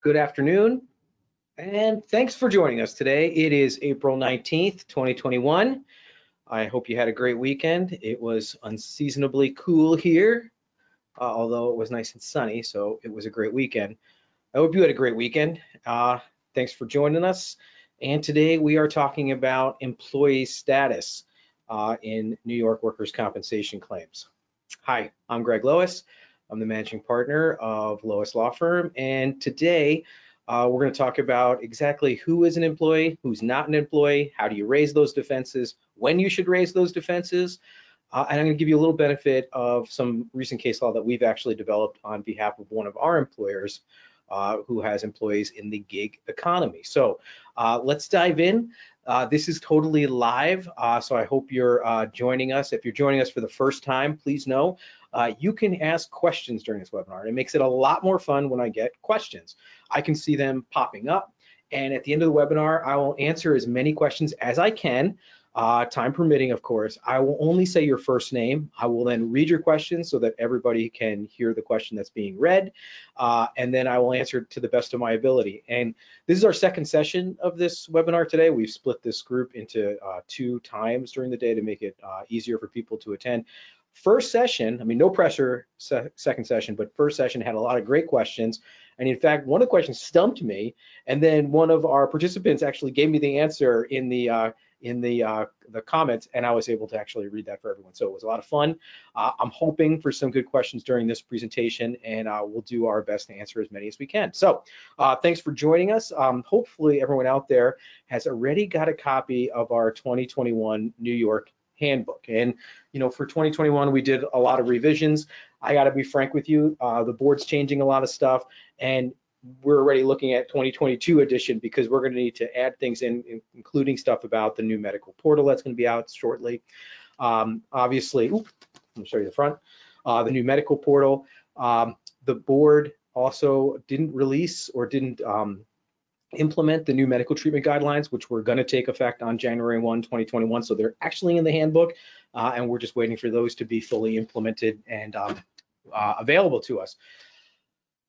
Good afternoon, and thanks for joining us today. It is April 19th, 2021. I hope you had a great weekend. It was unseasonably cool here, uh, although it was nice and sunny, so it was a great weekend. I hope you had a great weekend. Uh, thanks for joining us. And today we are talking about employee status uh, in New York workers' compensation claims. Hi, I'm Greg Lois. I'm the managing partner of Lois Law Firm, and today uh, we're going to talk about exactly who is an employee, who's not an employee, how do you raise those defenses, when you should raise those defenses, uh, and I'm going to give you a little benefit of some recent case law that we've actually developed on behalf of one of our employers uh, who has employees in the gig economy. So uh, let's dive in. Uh, this is totally live, uh, so I hope you're joining us. If you're joining us for the first time, please know uh, you can ask questions during this webinar. It makes it a lot more fun when I get questions. I can see them popping up, and at the end of the webinar, I will answer as many questions as I can uh, time permitting, of course, I will only say your first name. I will then read your question so that everybody can hear the question that's being read, uh, and then I will answer to the best of my ability. And this is our second session of this webinar today. We've split this group into uh, two times during the day to make it uh, easier for people to attend. First session, I mean, no pressure se second session, but first session had a lot of great questions. And in fact, one of the questions stumped me, and then one of our participants actually gave me the answer in the uh, in the uh, the comments, and I was able to actually read that for everyone. So it was a lot of fun. Uh, I'm hoping for some good questions during this presentation, and uh, we'll do our best to answer as many as we can. So uh, thanks for joining us. Um, hopefully everyone out there has already got a copy of our 2021 New York handbook. And you know, for 2021, we did a lot of revisions. I got to be frank with you, uh, the board's changing a lot of stuff, and we're already looking at 2022 edition because we're going to need to add things in, including stuff about the new medical portal that's going to be out shortly. Um, obviously, let me show you the front. Uh, the new medical portal. Um, the board also didn't release or didn't um, implement the new medical treatment guidelines, which were going to take effect on January 1, 2021. So they're actually in the handbook, uh, and we're just waiting for those to be fully implemented and um, uh, available to us.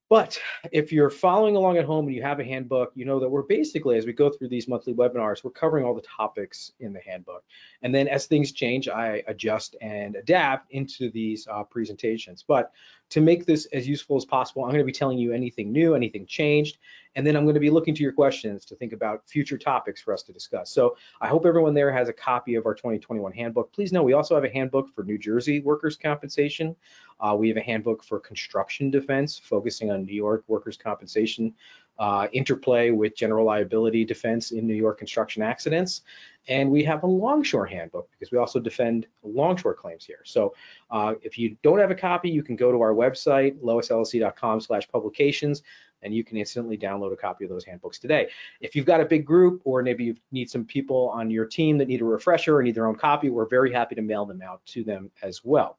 But if you're following along at home and you have a handbook, you know that we're basically, as we go through these monthly webinars, we're covering all the topics in the handbook. And then as things change, I adjust and adapt into these uh, presentations. But to make this as useful as possible, I'm going to be telling you anything new, anything changed, and then I'm going to be looking to your questions to think about future topics for us to discuss. So I hope everyone there has a copy of our 2021 handbook. Please know we also have a handbook for New Jersey workers' compensation. Uh, we have a handbook for construction defense, focusing on New York workers' compensation uh, interplay with general liability defense in New York construction accidents. And we have a longshore handbook because we also defend longshore claims here. So uh, if you don't have a copy, you can go to our website, loisllc.com slash publications, and you can instantly download a copy of those handbooks today. If you've got a big group or maybe you need some people on your team that need a refresher or need their own copy, we're very happy to mail them out to them as well.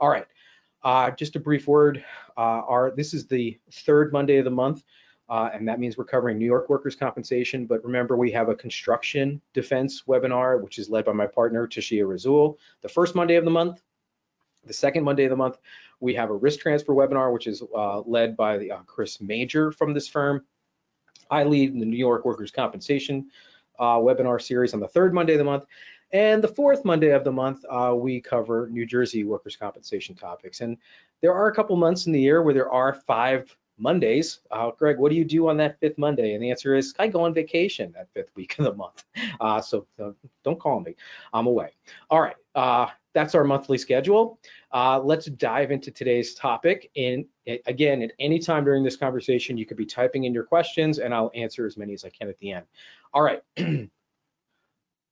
All right, uh, just a brief word. Uh, our, this is the third Monday of the month. Uh, and that means we're covering New York workers' compensation. But remember, we have a construction defense webinar, which is led by my partner, Tashia Razul, the first Monday of the month. The second Monday of the month, we have a risk transfer webinar, which is uh, led by the, uh, Chris Major from this firm. I lead the New York workers' compensation uh, webinar series on the third Monday of the month. And the fourth Monday of the month, uh, we cover New Jersey workers' compensation topics. And there are a couple months in the year where there are five Mondays. Uh, Greg, what do you do on that fifth Monday? And the answer is I go on vacation that fifth week of the month. Uh, so uh, don't call me. I'm away. All right. Uh, that's our monthly schedule. Uh, let's dive into today's topic. And again, at any time during this conversation, you could be typing in your questions and I'll answer as many as I can at the end. All right.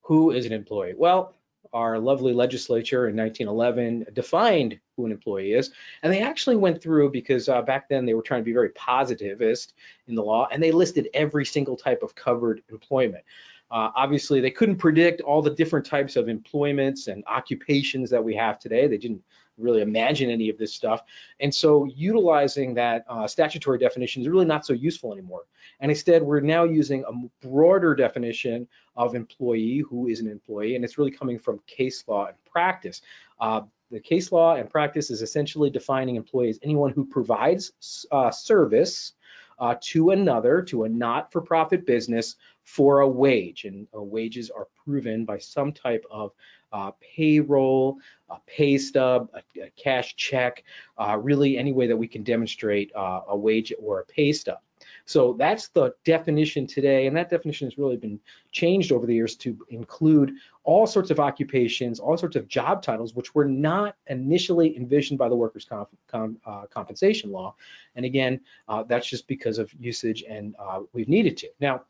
Who is an employee? Well, our lovely legislature in 1911 defined who an employee is. And they actually went through because uh, back then they were trying to be very positivist in the law and they listed every single type of covered employment. Uh, obviously, they couldn't predict all the different types of employments and occupations that we have today. They didn't really imagine any of this stuff. And so utilizing that uh, statutory definition is really not so useful anymore. And instead, we're now using a broader definition of employee, who is an employee, and it's really coming from case law and practice. Uh, the case law and practice is essentially defining employees anyone who provides uh, service uh, to another, to a not-for-profit business for a wage. And uh, wages are proven by some type of uh, payroll, a pay stub, a, a cash check, uh, really any way that we can demonstrate uh, a wage or a pay stub. So that's the definition today, and that definition has really been changed over the years to include all sorts of occupations, all sorts of job titles, which were not initially envisioned by the workers' comp com uh, compensation law. And again, uh, that's just because of usage, and uh, we've needed to. Now,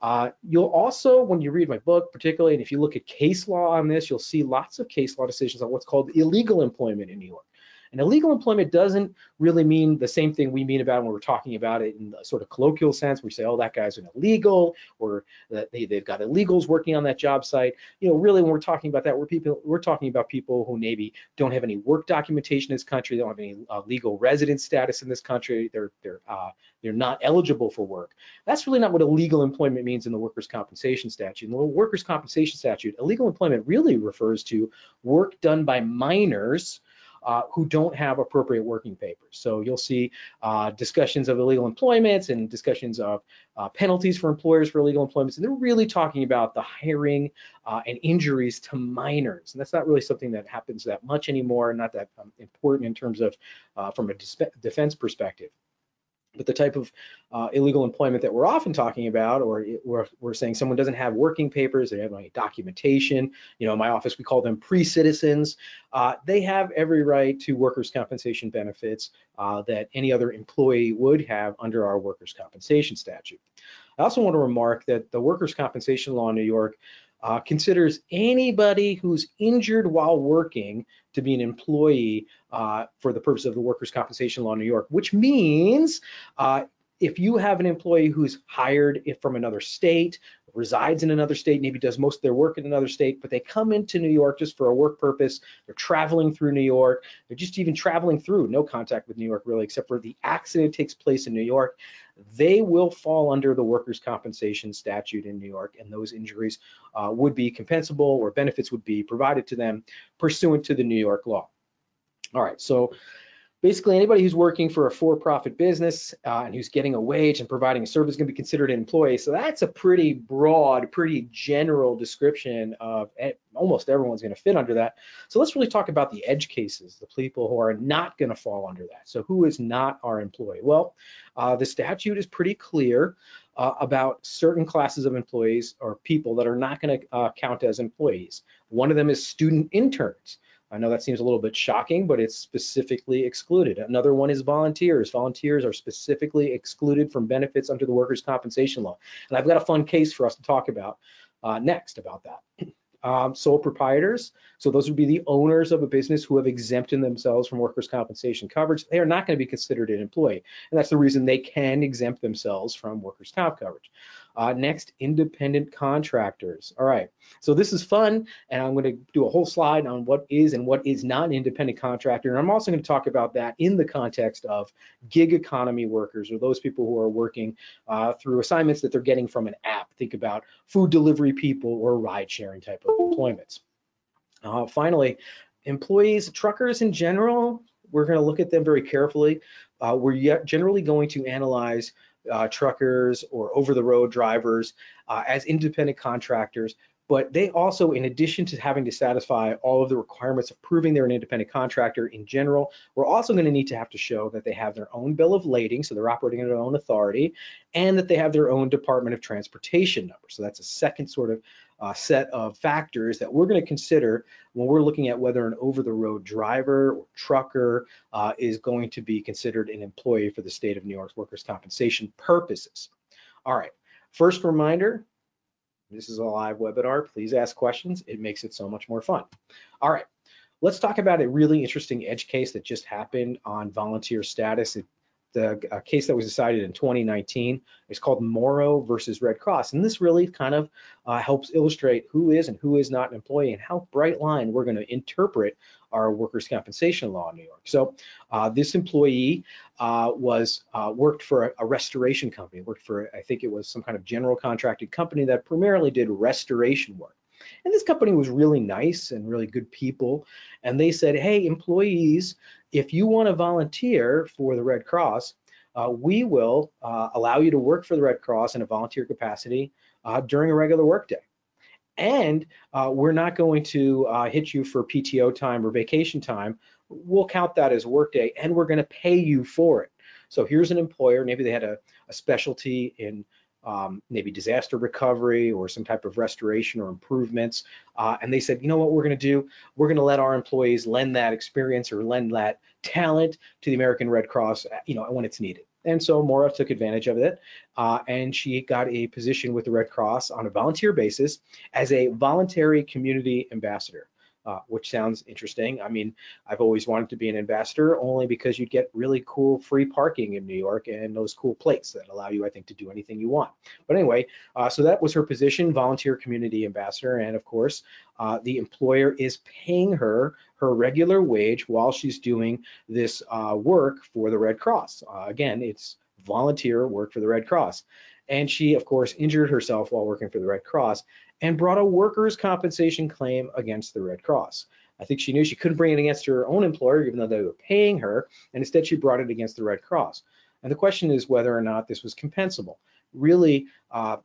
uh, you'll also, when you read my book, particularly, and if you look at case law on this, you'll see lots of case law decisions on what's called illegal employment in New York. And illegal employment doesn't really mean the same thing we mean about when we're talking about it in a sort of colloquial sense. We say, oh, that guy's an illegal, or that they, they've got illegals working on that job site. You know, really, when we're talking about that, we're people we're talking about people who maybe don't have any work documentation in this country, they don't have any uh, legal residence status in this country, they're they're uh, they're not eligible for work. That's really not what illegal employment means in the workers' compensation statute. In the workers' compensation statute, illegal employment really refers to work done by minors uh, who don't have appropriate working papers. So you'll see uh, discussions of illegal employments and discussions of uh, penalties for employers for illegal employments, and they're really talking about the hiring uh, and injuries to minors. And that's not really something that happens that much anymore, not that um, important in terms of uh, from a defense perspective. But the type of uh, illegal employment that we're often talking about, or we're, we're saying someone doesn't have working papers, they have any documentation. You know, in my office, we call them pre-citizens. Uh, they have every right to workers' compensation benefits uh, that any other employee would have under our workers' compensation statute. I also want to remark that the workers' compensation law in New York uh, considers anybody who's injured while working to be an employee uh, for the purpose of the workers' compensation law in New York, which means uh, if you have an employee who's hired from another state, resides in another state, maybe does most of their work in another state, but they come into New York just for a work purpose, they're traveling through New York, they're just even traveling through, no contact with New York really, except for the accident takes place in New York, they will fall under the workers' compensation statute in New York, and those injuries uh, would be compensable or benefits would be provided to them pursuant to the New York law. All right, so basically anybody who's working for a for-profit business uh, and who's getting a wage and providing a service is going to be considered an employee. So that's a pretty broad, pretty general description of almost everyone's going to fit under that. So let's really talk about the edge cases, the people who are not going to fall under that. So who is not our employee? Well, uh, the statute is pretty clear uh, about certain classes of employees or people that are not going to uh, count as employees. One of them is student interns. I know that seems a little bit shocking, but it's specifically excluded. Another one is volunteers. Volunteers are specifically excluded from benefits under the workers' compensation law. And I've got a fun case for us to talk about uh, next about that. Um, sole proprietors, so those would be the owners of a business who have exempted themselves from workers' compensation coverage. They are not going to be considered an employee, and that's the reason they can exempt themselves from workers' comp coverage. Uh, next, independent contractors. All right, so this is fun, and I'm going to do a whole slide on what is and what is not an independent contractor. And I'm also going to talk about that in the context of gig economy workers or those people who are working uh, through assignments that they're getting from an app. Think about food delivery people or ride sharing type of employments. Uh, finally, employees, truckers in general, we're going to look at them very carefully. Uh, we're generally going to analyze truckers or over the road drivers uh, as independent contractors. But they also, in addition to having to satisfy all of the requirements of proving they're an independent contractor in general, we're also going to need to have to show that they have their own bill of lading, so they're operating under their own authority, and that they have their own Department of Transportation number. So that's a second sort of uh, set of factors that we're going to consider when we're looking at whether an over-the-road driver or trucker uh, is going to be considered an employee for the state of New York's workers' compensation purposes. All right, first reminder, this is a live webinar. Please ask questions. It makes it so much more fun. All right, let's talk about a really interesting edge case that just happened on volunteer status. It the case that was decided in 2019 is called Morrow versus Red Cross. And this really kind of uh, helps illustrate who is and who is not an employee and how bright line we're going to interpret our workers' compensation law in New York. So uh, this employee uh, was uh, worked for a, a, restoration company, worked for, I think it was some kind of general contracted company that primarily did restoration work. And this company was really nice and really good people. And they said, hey, employees, if you want to volunteer for the Red Cross, uh, we will uh, allow you to work for the Red Cross in a volunteer capacity uh, during a regular workday. And uh, we're not going to uh, hit you for PTO time or vacation time. We'll count that as workday and we're going to pay you for it. So here's an employer, maybe they had a, a specialty in um, maybe disaster recovery or some type of restoration or improvements. Uh, and they said, you know what we're going to do? We're going to let our employees lend that experience or lend that talent to the American Red Cross, you know, when it's needed. And so Maura took advantage of it, uh, and she got a position with the Red Cross on a volunteer basis as a voluntary community ambassador uh, which sounds interesting. I mean, I've always wanted to be an ambassador only because you'd get really cool free parking in New York and those cool plates that allow you, I think, to do anything you want. But anyway, uh, so that was her position, volunteer community ambassador. And of course, uh, the employer is paying her her regular wage while she's doing this uh, work for the Red Cross. Uh, again, it's volunteer work for the Red Cross. And she, of course, injured herself while working for the Red Cross and brought a workers' compensation claim against the Red Cross. I think she knew she couldn't bring it against her own employer, even though they were paying her, and instead she brought it against the Red Cross. And the question is whether or not this was compensable. Really, uh,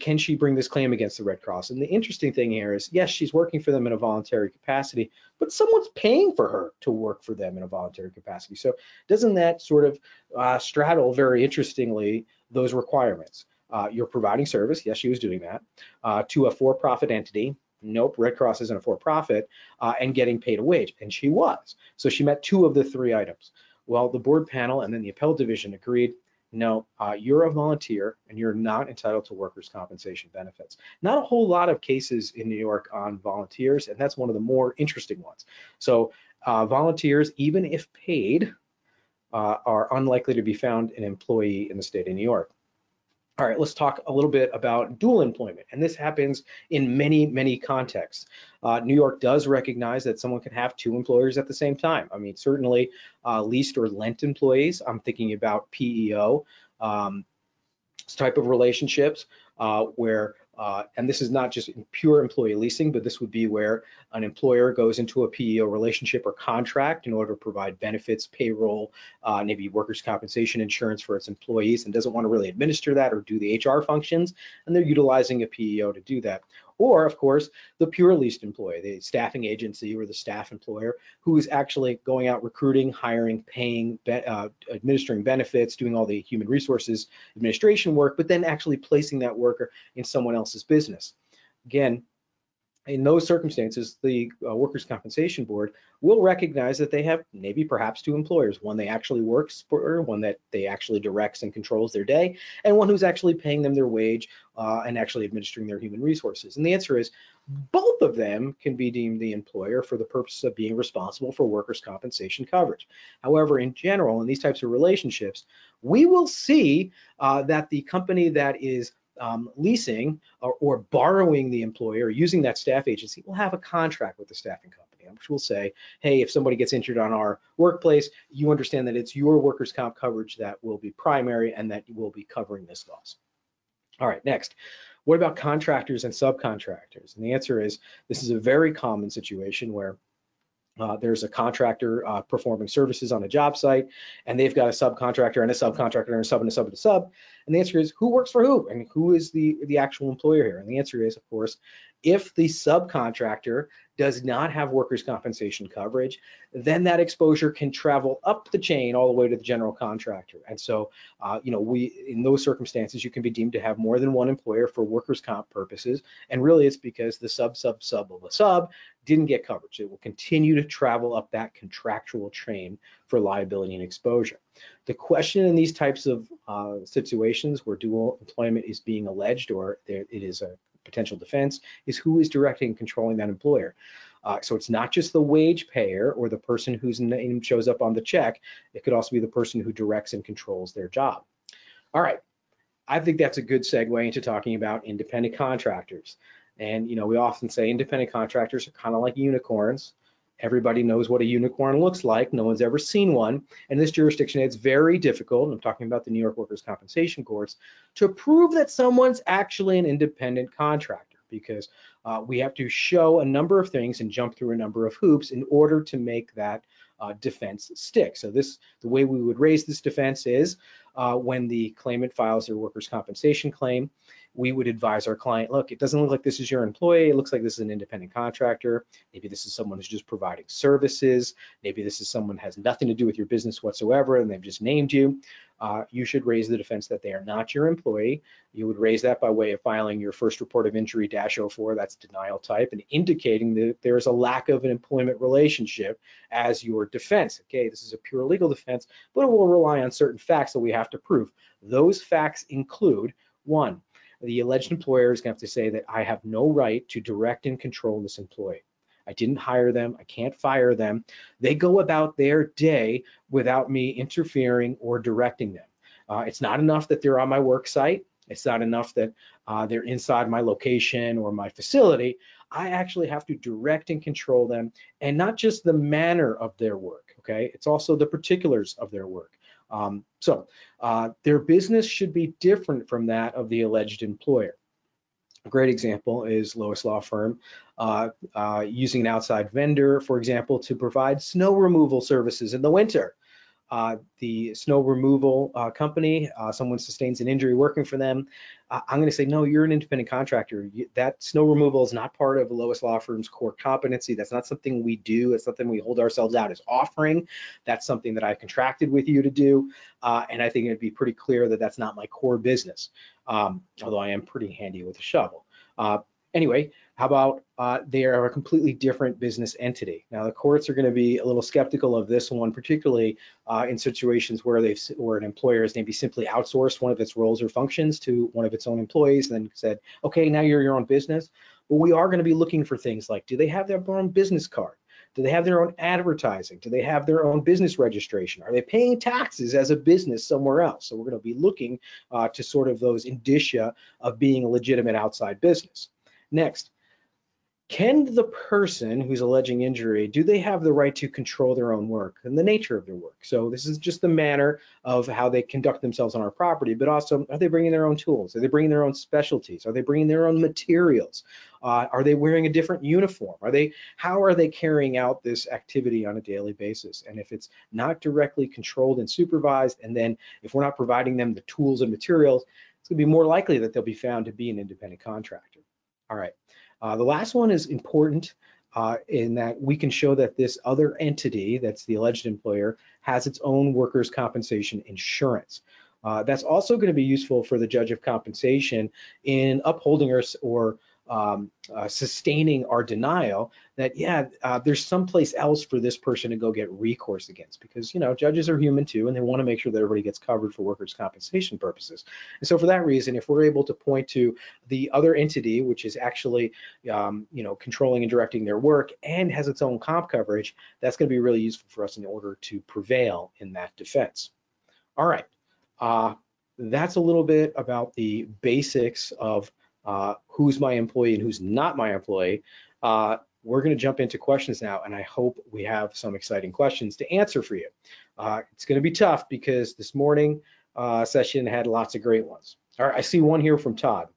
can she bring this claim against the Red Cross? And the interesting thing here is, yes, she's working for them in a voluntary capacity, but someone's paying for her to work for them in a voluntary capacity. So doesn't that sort of uh, straddle very interestingly those requirements? Uh, you're providing service, yes, she was doing that, uh, to a for-profit entity. Nope, Red Cross isn't a for-profit, uh, and getting paid a wage, and she was. So she met two of the three items. Well, the board panel and then the appellate division agreed, no, uh, you're a volunteer and you're not entitled to workers' compensation benefits. Not a whole lot of cases in New York on volunteers, and that's one of the more interesting ones. So uh, volunteers, even if paid, uh, are unlikely to be found an employee in the state of New York. All right, let's talk a little bit about dual employment. And this happens in many, many contexts. Uh, New York does recognize that someone can have two employers at the same time. I mean, certainly uh, leased or lent employees. I'm thinking about PEO um, type of relationships uh, where uh, and this is not just pure employee leasing, but this would be where an employer goes into a PEO relationship or contract in order to provide benefits, payroll, uh, maybe workers' compensation insurance for its employees and doesn't want to really administer that or do the HR functions, and they're utilizing a PEO to do that or of course the pure leased employee, the staffing agency or the staff employer who is actually going out recruiting, hiring, paying, uh, administering benefits, doing all the human resources administration work, but then actually placing that worker in someone else's business. Again, in those circumstances, the uh, Workers' Compensation Board will recognize that they have maybe perhaps two employers, one they actually works for, one that they actually directs and controls their day, and one who's actually paying them their wage uh, and actually administering their human resources. And the answer is both of them can be deemed the employer for the purpose of being responsible for workers' compensation coverage. However, in general, in these types of relationships, we will see uh, that the company that is um, leasing or, or, borrowing the employer, or using that staff agency, will have a contract with the staffing company, which will say, hey, if somebody gets injured on our workplace, you understand that it's your workers' comp coverage that will be primary and that will be covering this loss. All right, next. What about contractors and subcontractors? And the answer is this is a very common situation where uh, there's a contractor uh, performing services on a job site, and they've got a subcontractor and a subcontractor and a sub and a sub and a sub. And the answer is who works for who, and who is the the actual employer here? And the answer is, of course, if the subcontractor does not have workers' compensation coverage, then that exposure can travel up the chain all the way to the general contractor. And so, uh, you know, we in those circumstances, you can be deemed to have more than one employer for workers' comp purposes. And really, it's because the sub sub sub of a sub didn't get coverage. It will continue to travel up that contractual chain for liability and exposure. The question in these types of uh, situations where dual employment is being alleged or there, it is a potential defense is who is directing and controlling that employer. Uh, so it's not just the wage payer or the person whose name shows up on the check. It could also be the person who directs and controls their job. All right. I think that's a good segue into talking about independent contractors. And, you know, we often say independent contractors are kind of like unicorns. Everybody knows what a unicorn looks like. No one's ever seen one. In this jurisdiction, it's very difficult, I'm talking about the New York Workers' Compensation Courts, to prove that someone's actually an independent contractor because uh, we have to show a number of things and jump through a number of hoops in order to make that uh, defense stick. So this, the way we would raise this defense is uh, when the claimant files their workers' compensation claim, we would advise our client, look, it doesn't look like this is your employee. It looks like this is an independent contractor. Maybe this is someone who's just providing services. Maybe this is someone has nothing to do with your business whatsoever and they've just named you. Uh, you should raise the defense that they are not your employee. You would raise that by way of filing your first report of injury dash 04, that's denial type, and indicating that there is a lack of an employment relationship as your defense. Okay, this is a pure legal defense, but it will rely on certain facts that we have to prove. Those facts include one, the alleged employer is going to have to say that I have no right to direct and control this employee. I didn't hire them. I can't fire them. They go about their day without me interfering or directing them. Uh, it's not enough that they're on my work site. It's not enough that uh, they're inside my location or my facility. I actually have to direct and control them and not just the manner of their work, okay? It's also the particulars of their work. Um, so uh, their business should be different from that of the alleged employer. A great example is Lois Law Firm uh, uh, using an outside vendor, for example, to provide snow removal services in the winter. Uh, the snow removal uh, company, uh, someone sustains an injury working for them, I'm going to say, no, you're an independent contractor. That snow removal is not part of Lois Law Firm's core competency. That's not something we do. It's something we hold ourselves out as offering. That's something that I've contracted with you to do. Uh, and I think it'd be pretty clear that that's not my core business, um, although I am pretty handy with a shovel. Uh, anyway, how about uh, they are a completely different business entity? Now, the courts are going to be a little skeptical of this one, particularly uh, in situations where they've where an employer has maybe simply outsourced one of its roles or functions to one of its own employees, and then said, "Okay, now you're your own business." But we are going to be looking for things like, do they have their own business card? Do they have their own advertising? Do they have their own business registration? Are they paying taxes as a business somewhere else? So we're going to be looking uh, to sort of those indicia of being a legitimate outside business. Next, can the person who's alleging injury, do they have the right to control their own work and the nature of their work? So this is just the manner of how they conduct themselves on our property, but also are they bringing their own tools? Are they bringing their own specialties? Are they bringing their own materials? Uh, are they wearing a different uniform? Are they, how are they carrying out this activity on a daily basis? And if it's not directly controlled and supervised, and then if we're not providing them the tools and materials, it's gonna be more likely that they'll be found to be an independent contractor. All right. Uh, the last one is important uh, in that we can show that this other entity, that's the alleged employer, has its own workers' compensation insurance. Uh, that's also going to be useful for the judge of compensation in upholding or, or um, uh, sustaining our denial that yeah uh, there's someplace else for this person to go get recourse against because you know judges are human too and they want to make sure that everybody gets covered for workers compensation purposes. And so for that reason if we're able to point to the other entity which is actually um, you know controlling and directing their work and has its own comp coverage that's going to be really useful for us in order to prevail in that defense. All right uh, that's a little bit about the basics of uh, who's my employee and who's not my employee. Uh, we're going to jump into questions now, and I hope we have some exciting questions to answer for you. Uh, it's going to be tough because this morning uh, session had lots of great ones. All right, I see one here from Todd.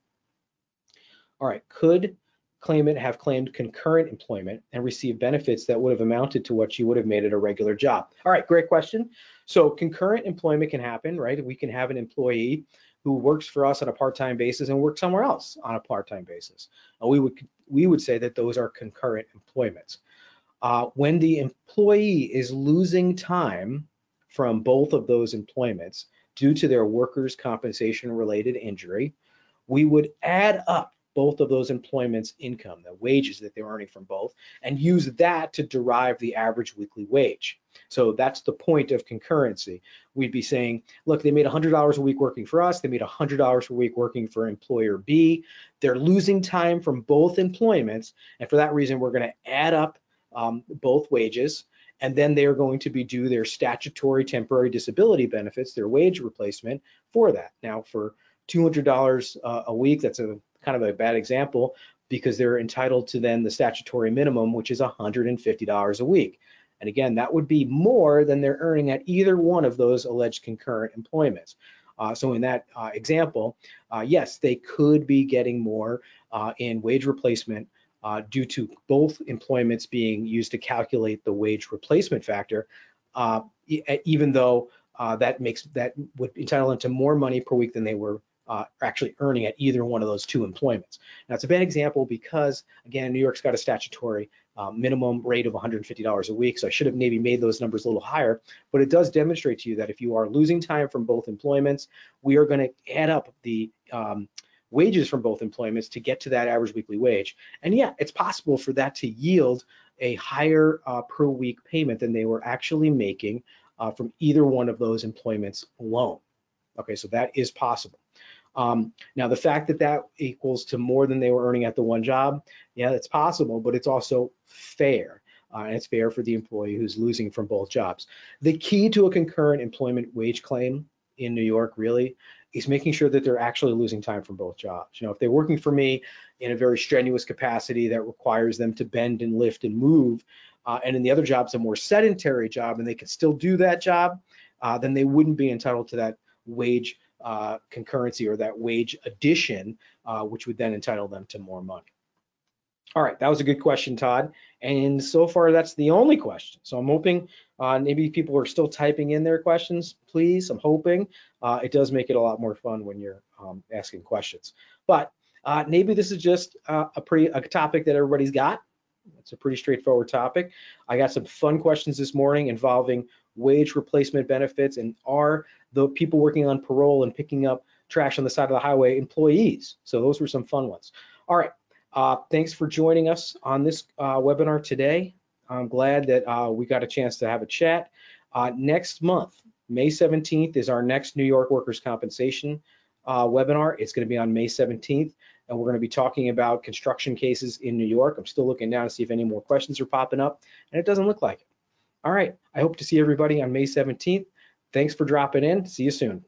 All right, could claimant have claimed concurrent employment and received benefits that would have amounted to what she would have made at a regular job? All right, great question. So concurrent employment can happen, right? We can have an employee who works for us on a part-time basis and works somewhere else on a part-time basis. Uh, we would we would say that those are concurrent employments. Uh, when the employee is losing time from both of those employments due to their workers' compensation related injury, we would add up both of those employments income, the wages that they're earning from both, and use that to derive the average weekly wage. So that's the point of concurrency. We'd be saying, look, they made $100 a week working for us. They made $100 a week working for employer B. They're losing time from both employments. And for that reason, we're going to add up um, both wages. And then they are going to be due their statutory temporary disability benefits, their wage replacement for that. Now, for $200 uh, a week, that's a kind of a bad example because they're entitled to then the statutory minimum, which is $150 a week. And again, that would be more than they're earning at either one of those alleged concurrent employments. Uh, so in that uh, example, uh, yes, they could be getting more uh, in wage replacement uh, due to both employments being used to calculate the wage replacement factor, uh, e- even though that makes that would entitle them to more money per week than they were uh, actually earning at either one of those two employments. Now it's a bad example because again, New York's got a statutory uh, minimum rate of $150 a week, so I should have maybe made those numbers a little higher. But it does demonstrate to you that if you are losing time from both employments, we are going to add up the um, wages from both employments to get to that average weekly wage. And yeah, it's possible for that to yield a higher uh, per week payment than they were actually making uh, from either one of those employments alone. Okay, so that is possible. Um, now, the fact that that equals to more than they were earning at the one job, yeah, that's possible, but it's also fair. Uh, and it's fair for the employee who's losing from both jobs. The key to a concurrent employment wage claim in New York really is making sure that they're actually losing time from both jobs. You know, if they're working for me in a very strenuous capacity that requires them to bend and lift and move, uh, and in the other job's a more sedentary job and they can still do that job, uh, then they wouldn't be entitled to that wage uh, concurrency or that wage addition, uh, which would then entitle them to more money. All right, that was a good question, Todd. And so far, that's the only question. So I'm hoping uh, maybe people are still typing in their questions, please. I'm hoping uh, it does make it a lot more fun when you're um, asking questions. But uh, maybe this is just uh, a pretty a topic that everybody's got. It's a pretty straightforward topic. I got some fun questions this morning involving wage replacement benefits and are the people working on parole and picking up trash on the side of the highway employees. So those were some fun ones. All right. Uh, thanks for joining us on this uh, webinar today. I'm glad that uh, we got a chance to have a chat. Uh, next month, May 17th is our next New York Workers' Compensation uh, webinar. It's going to be on May 17th, and we're going to be talking about construction cases in New York. I'm still looking down to see if any more questions are popping up, and it doesn't look like it. All right, I hope to see everybody on May 17th. Thanks for dropping in. See you soon.